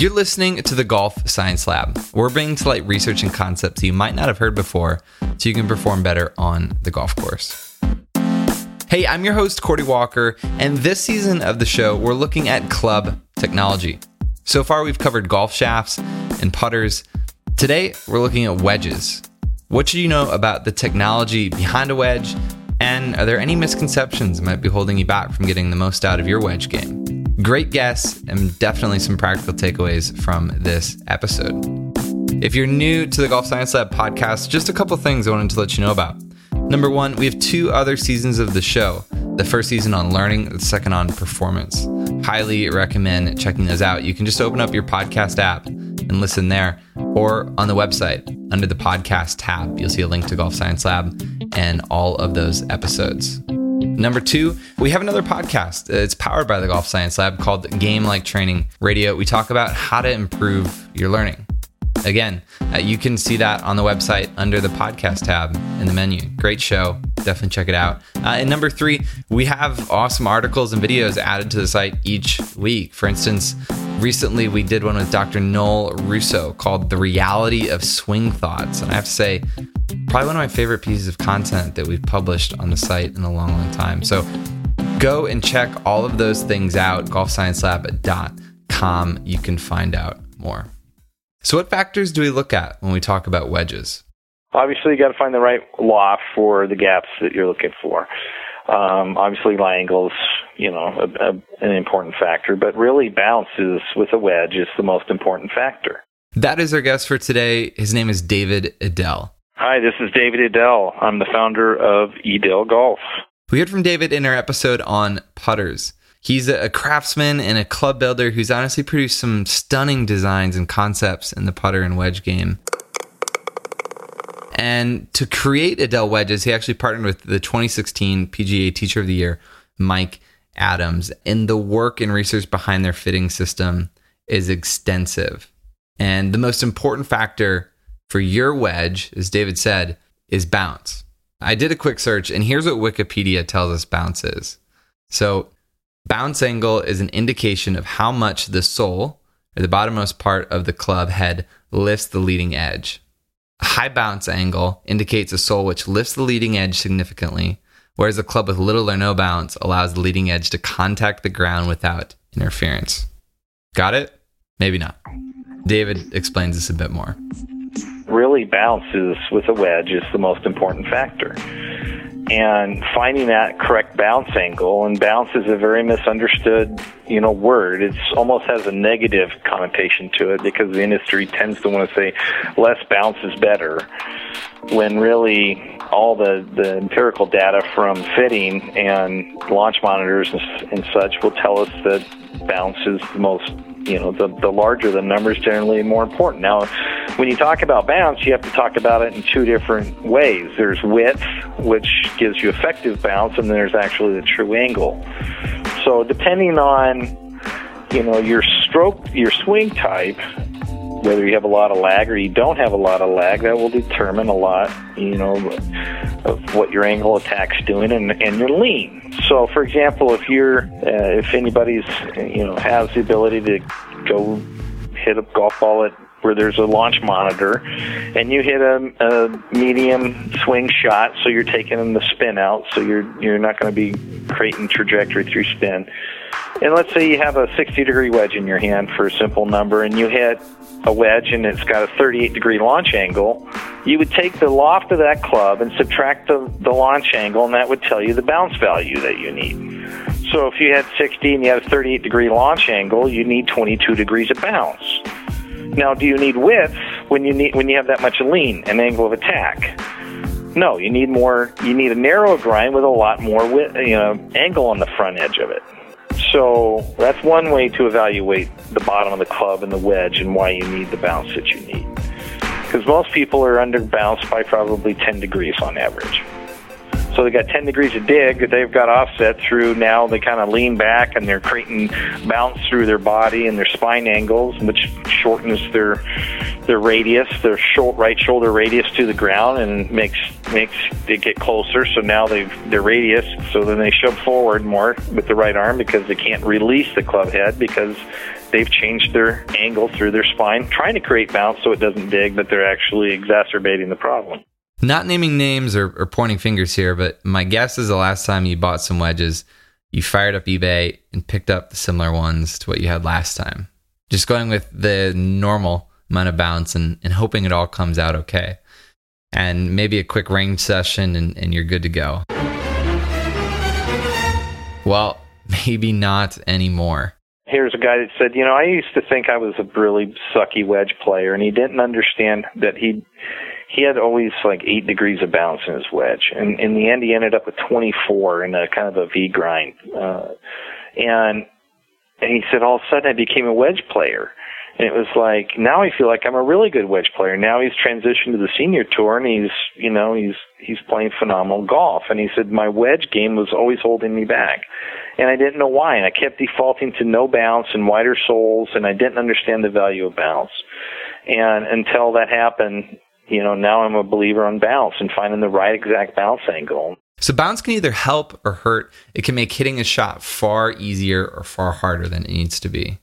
You're listening to the Golf Science Lab. We're bringing to light research and concepts you might not have heard before so you can perform better on the golf course. Hey, I'm your host, Cordie Walker, and this season of the show, we're looking at club technology. So far, we've covered golf shafts and putters. Today, we're looking at wedges. What should you know about the technology behind a wedge? And are there any misconceptions that might be holding you back from getting the most out of your wedge game? Great guests and definitely some practical takeaways from this episode. If you're new to the Golf Science Lab podcast, just a couple things I wanted to let you know about. Number one, we have two other seasons of the show. The first season on learning, the second on performance. Highly recommend checking those out. You can just open up your podcast app and listen there, or on the website under the podcast tab. You'll see a link to Golf Science Lab and all of those episodes. Number two, we have another podcast. It's powered by the Golf Science Lab called Game Like Training Radio. We talk about how to improve your learning. Again, uh, you can see that on the website under the podcast tab in the menu. Great show. Definitely check it out. Uh, and number three, we have awesome articles and videos added to the site each week. For instance, recently we did one with Dr. Noel Rousseau called The Reality of Swing Thoughts. And I have to say, probably one of my favorite pieces of content that we've published on the site in a long, long time. So go and check all of those things out, golfsciencelab.com. You can find out more. So, what factors do we look at when we talk about wedges? Obviously, you got to find the right loft for the gaps that you're looking for. Um, obviously, lie angles, you know, a, a, an important factor, but really bounce is with a wedge is the most important factor. That is our guest for today. His name is David Edel. Hi, this is David Edel. I'm the founder of Edel Golf. We heard from David in our episode on putters. He's a craftsman and a club builder who's honestly produced some stunning designs and concepts in the putter and wedge game. And to create Edel wedges, he actually partnered with the 2016 PGA Teacher of the Year, Mike Adams. And the work and research behind their fitting system is extensive. And the most important factor for your wedge, as David said, is bounce. I did a quick search, and here's what Wikipedia tells us bounce is. So, Bounce angle is an indication of how much the sole, or the bottommost part of the club head, lifts the leading edge. A high bounce angle indicates a sole which lifts the leading edge significantly, whereas a club with little or no bounce allows the leading edge to contact the ground without interference. Got it? Maybe not. David explains this a bit more. Really, bounces with a wedge is the most important factor and finding that correct bounce angle and bounce is a very misunderstood you know word It almost has a negative connotation to it because the industry tends to want to say less bounce is better when really all the, the empirical data from fitting and launch monitors and, and such will tell us that bounce is the most you know, the, the larger the numbers, generally more important. Now, when you talk about bounce, you have to talk about it in two different ways. There's width, which gives you effective bounce, and then there's actually the true angle. So, depending on you know your stroke, your swing type, whether you have a lot of lag or you don't have a lot of lag, that will determine a lot, you know, of what your angle attack's doing and, and your lean. So, for example, if you're, uh, if anybody's, you know, has the ability to go hit a golf ball at where there's a launch monitor, and you hit a, a medium swing shot, so you're taking the spin out, so you're you're not going to be creating trajectory through spin. And let's say you have a 60 degree wedge in your hand for a simple number, and you hit a wedge and it's got a 38 degree launch angle, you would take the loft of that club and subtract the, the launch angle, and that would tell you the bounce value that you need. So if you had 60 and you had a 38 degree launch angle, you need 22 degrees of bounce. Now, do you need width when you need when you have that much lean, an angle of attack? No, you need more. You need a narrow grind with a lot more width, you know, angle on the front edge of it. So that's one way to evaluate the bottom of the club and the wedge and why you need the bounce that you need. Because most people are under bounce by probably 10 degrees on average. So So they got 10 degrees of dig that they've got offset through now they kind of lean back and they're creating bounce through their body and their spine angles, which shortens their their radius, their short right shoulder radius to the ground, and makes makes they get closer. So now they've their radius. So then they shove forward more with the right arm because they can't release the club head because they've changed their angle through their spine, trying to create bounce so it doesn't dig, but they're actually exacerbating the problem. Not naming names or, or pointing fingers here, but my guess is the last time you bought some wedges, you fired up eBay and picked up the similar ones to what you had last time. Just going with the normal amount of bounce and, and hoping it all comes out okay. And maybe a quick range session and, and you're good to go. Well, maybe not anymore here's a guy that said, you know, I used to think I was a really sucky wedge player, and he didn't understand that he he had always like eight degrees of bounce in his wedge, and in the end, he ended up with 24 in a kind of a V grind, uh, and and he said all of a sudden I became a wedge player. And it was like now I feel like I'm a really good wedge player. Now he's transitioned to the senior tour and he's you know he's he's playing phenomenal golf. And he said my wedge game was always holding me back, and I didn't know why. And I kept defaulting to no bounce and wider soles, and I didn't understand the value of bounce. And until that happened, you know, now I'm a believer on bounce and finding the right exact bounce angle. So bounce can either help or hurt. It can make hitting a shot far easier or far harder than it needs to be.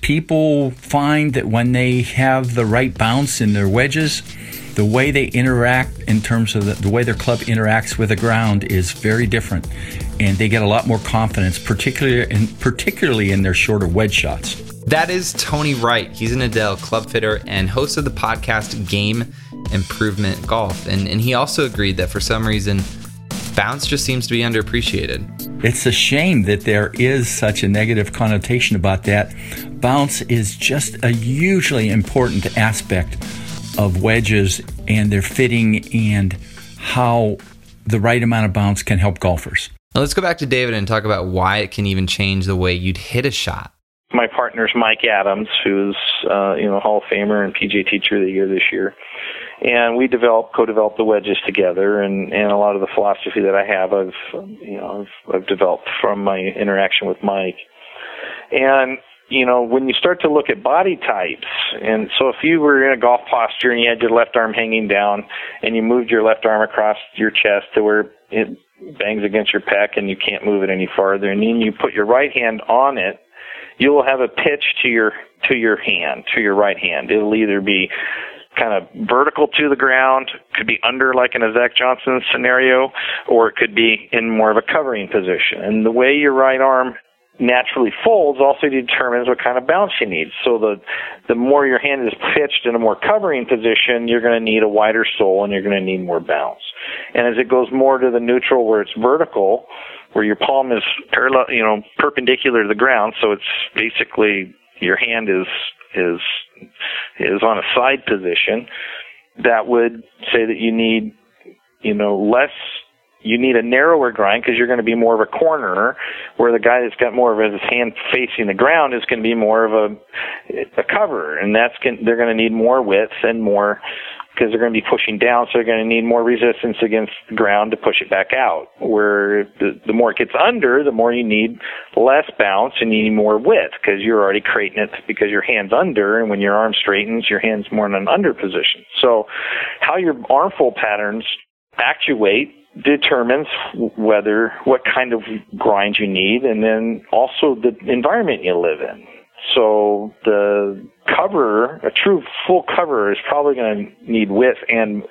People find that when they have the right bounce in their wedges, the way they interact in terms of the, the way their club interacts with the ground is very different, and they get a lot more confidence, particularly in, particularly in their shorter wedge shots. That is Tony Wright. He's an Edel club fitter and host of the podcast Game Improvement Golf, and and he also agreed that for some reason bounce just seems to be underappreciated. It's a shame that there is such a negative connotation about that. Bounce is just a hugely important aspect of wedges and their fitting and how the right amount of bounce can help golfers. Now let's go back to David and talk about why it can even change the way you'd hit a shot. My partner's Mike Adams, who's uh, you know Hall of Famer and PGA Teacher of the Year this year. And we developed co-developed the wedges together and and a lot of the philosophy that I have I've you know I've, I've developed from my interaction with Mike. And you know when you start to look at body types and so if you were in a golf posture and you had your left arm hanging down and you moved your left arm across your chest to where it bangs against your pec and you can't move it any farther and then you put your right hand on it you will have a pitch to your to your hand to your right hand it'll either be kind of vertical to the ground, could be under like in a Zach Johnson scenario, or it could be in more of a covering position. And the way your right arm naturally folds also determines what kind of bounce you need. So the the more your hand is pitched in a more covering position, you're going to need a wider sole and you're going to need more bounce. And as it goes more to the neutral where it's vertical, where your palm is parallel, you know, perpendicular to the ground, so it's basically your hand is is is on a side position, that would say that you need, you know, less you need a narrower grind because you're going to be more of a corner, where the guy that's got more of his hand facing the ground is going to be more of a a cover, and that's going, they're going to need more width and more because they're going to be pushing down, so they're going to need more resistance against the ground to push it back out. Where the, the more it gets under, the more you need less bounce and you need more width because you're already creating it because your hand's under, and when your arm straightens, your hand's more in an under position. So, how your armful patterns actuate determines whether what kind of grind you need, and then also the environment you live in. So the cover, a true full cover, is probably going to need width and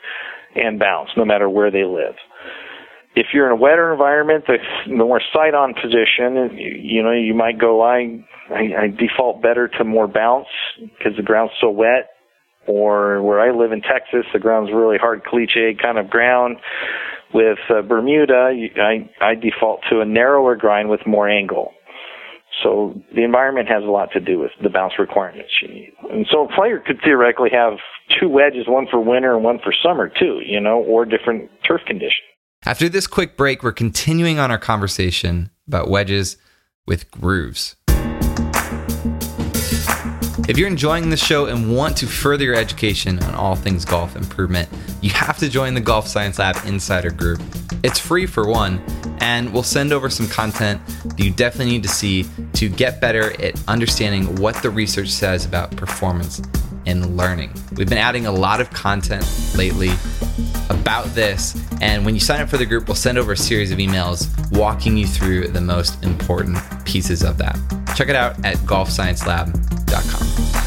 and bounce, no matter where they live. If you're in a wetter environment, the, more sight-on position, you, you know, you might go, I, I, I default better to more bounce because the ground's so wet. Or where I live in Texas, the ground's really hard, caliche kind of ground. With uh, Bermuda, I, I default to a narrower grind with more angle. So the environment has a lot to do with the bounce requirements you need. And so a player could theoretically have two wedges, one for winter and one for summer too, you know, or different turf conditions. After this quick break, we're continuing on our conversation about wedges with grooves. If you're enjoying the show and want to further your education on all things golf improvement, you have to join the Golf Science Lab Insider Group It's free for one, and we'll send over some content that you definitely need to see to get better at understanding what the research says about performance and learning. We've been adding a lot of content lately about this, and when you sign up for the group, we'll send over a series of emails walking you through the most important pieces of that. Check it out at golfsciencelab.com.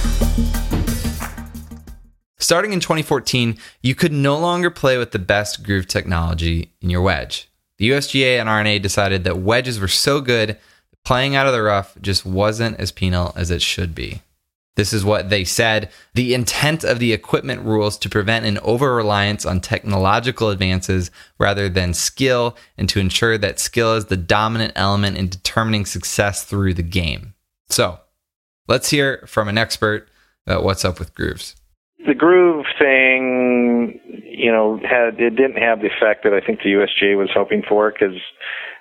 Starting in 2014, you could no longer play with the best groove technology in your wedge. The USGA and R&A decided that wedges were so good, playing out of the rough just wasn't as penal as it should be. This is what they said. The intent of the equipment rules to prevent an over reliance on technological advances rather than skill and to ensure that skill is the dominant element in determining success through the game. So let's hear from an expert about what's up with grooves. The groove thing, you know, had it didn't have the effect that I think the USGA was hoping for because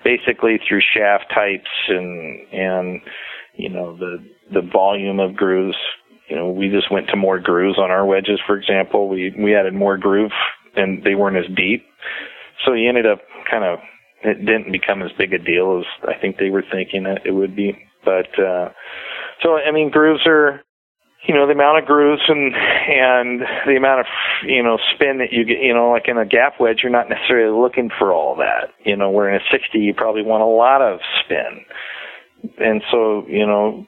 basically through shaft types and and you know the the volume of grooves. You know, we just went to more grooves on our wedges, for example. We we added more groove, and they weren't as deep. So you ended up kind of it didn't become as big a deal as I think they were thinking it, it would be. But uh, so I mean, grooves are you know the amount of grooves and and the amount of you know spin that you get you know like in a gap wedge you're not necessarily looking for all that. You know where in a 60 you probably want a lot of spin. And so you know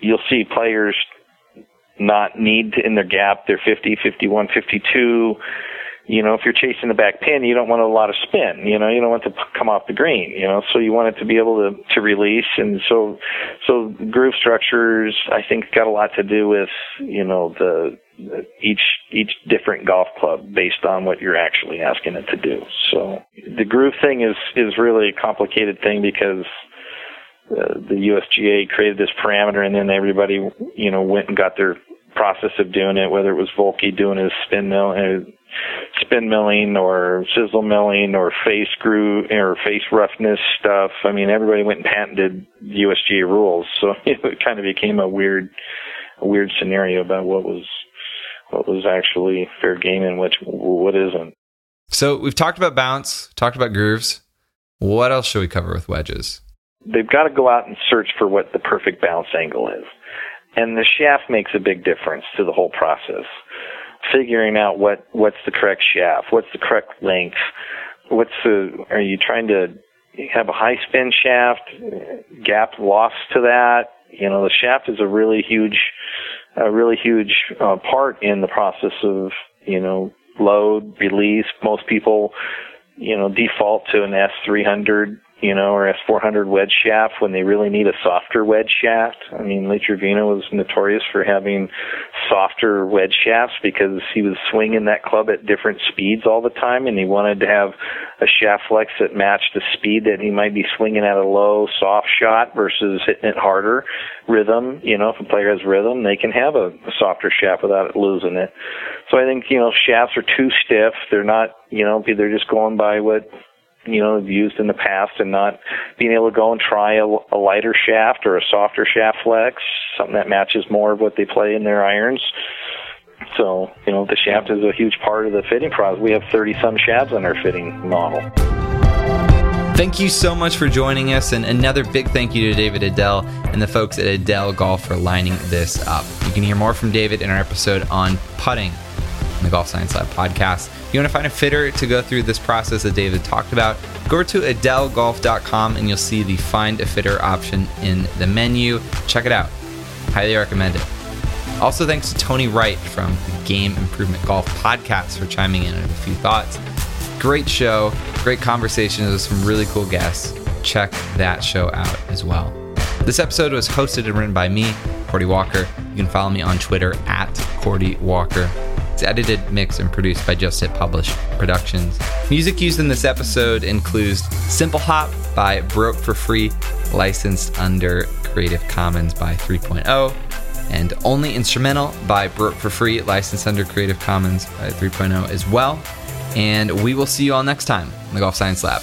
you'll see players not need to, in their gap they're 50 51 52 you know if you're chasing the back pin you don't want a lot of spin you know you don't want to come off the green you know so you want it to be able to to release. And so so groove structures i think got a lot to do with you know the each each different golf club based on what you're actually asking it to do. So the groove thing is is really a complicated thing because uh, the USGA created this parameter, and then everybody, you know, went and got their process of doing it. Whether it was Vokey doing his spin mill, uh, spin milling, or sizzle milling, or face screw or face roughness stuff. I mean, everybody went and patented USGA rules, so it kind of became a weird, a weird scenario about what was what was actually fair game and which what isn't. So we've talked about bounce, talked about grooves. What else should we cover with wedges? they've got to go out and search for what the perfect bounce angle is. And the shaft makes a big difference to the whole process. Figuring out what, what's the correct shaft, what's the correct length, what's the, are you trying to have a high spin shaft, gap loss to that? You know, the shaft is a really huge, a really huge uh, part in the process of, you know, load, release. Most people, you know, default to an S300 you know, or S400 wedge shaft when they really need a softer wedge shaft. I mean, Lee Trevino was notorious for having softer wedge shafts because he was swinging that club at different speeds all the time, and he wanted to have a shaft flex that matched the speed that he might be swinging at a low, soft shot versus hitting it harder. Rhythm, you know, if a player has rhythm, they can have a, a softer shaft without losing it. So I think, you know, shafts are too stiff. They're not, you know, they're just going by what you know used in the past and not being able to go and try a, a lighter shaft or a softer shaft flex, something that matches more of what they play in their irons. So, you know, the shaft is a huge part of the fitting process. We have 30 some shafts on our fitting model. Thank you so much for joining us, and another big thank you to David Edel and the folks at Edel Golf for lining this up. You can hear more from David in our episode on putting on the Golf Science Lab podcast. You want to find a fitter to go through this process that David talked about, go to edelgolf.com and you'll see the find a fitter option in the menu. Check it out. Highly recommend it. Also, thanks to Tony Wright from the Game Improvement Golf podcast for chiming in with a few thoughts. Great show, great conversations with some really cool guests. Check that show out as well. This episode was hosted and written by me, Cordie Walker. You can follow me on Twitter at Cordie Walker. It's edited, mixed, and produced by Just Hit Publish Productions. Music used in this episode includes Simple Hop by Broke for Free, licensed under Creative Commons by 3.0, and Only Instrumental by Broke for Free, licensed under Creative Commons by 3.0 as well. And we will see you all next time in the Golf Science Lab.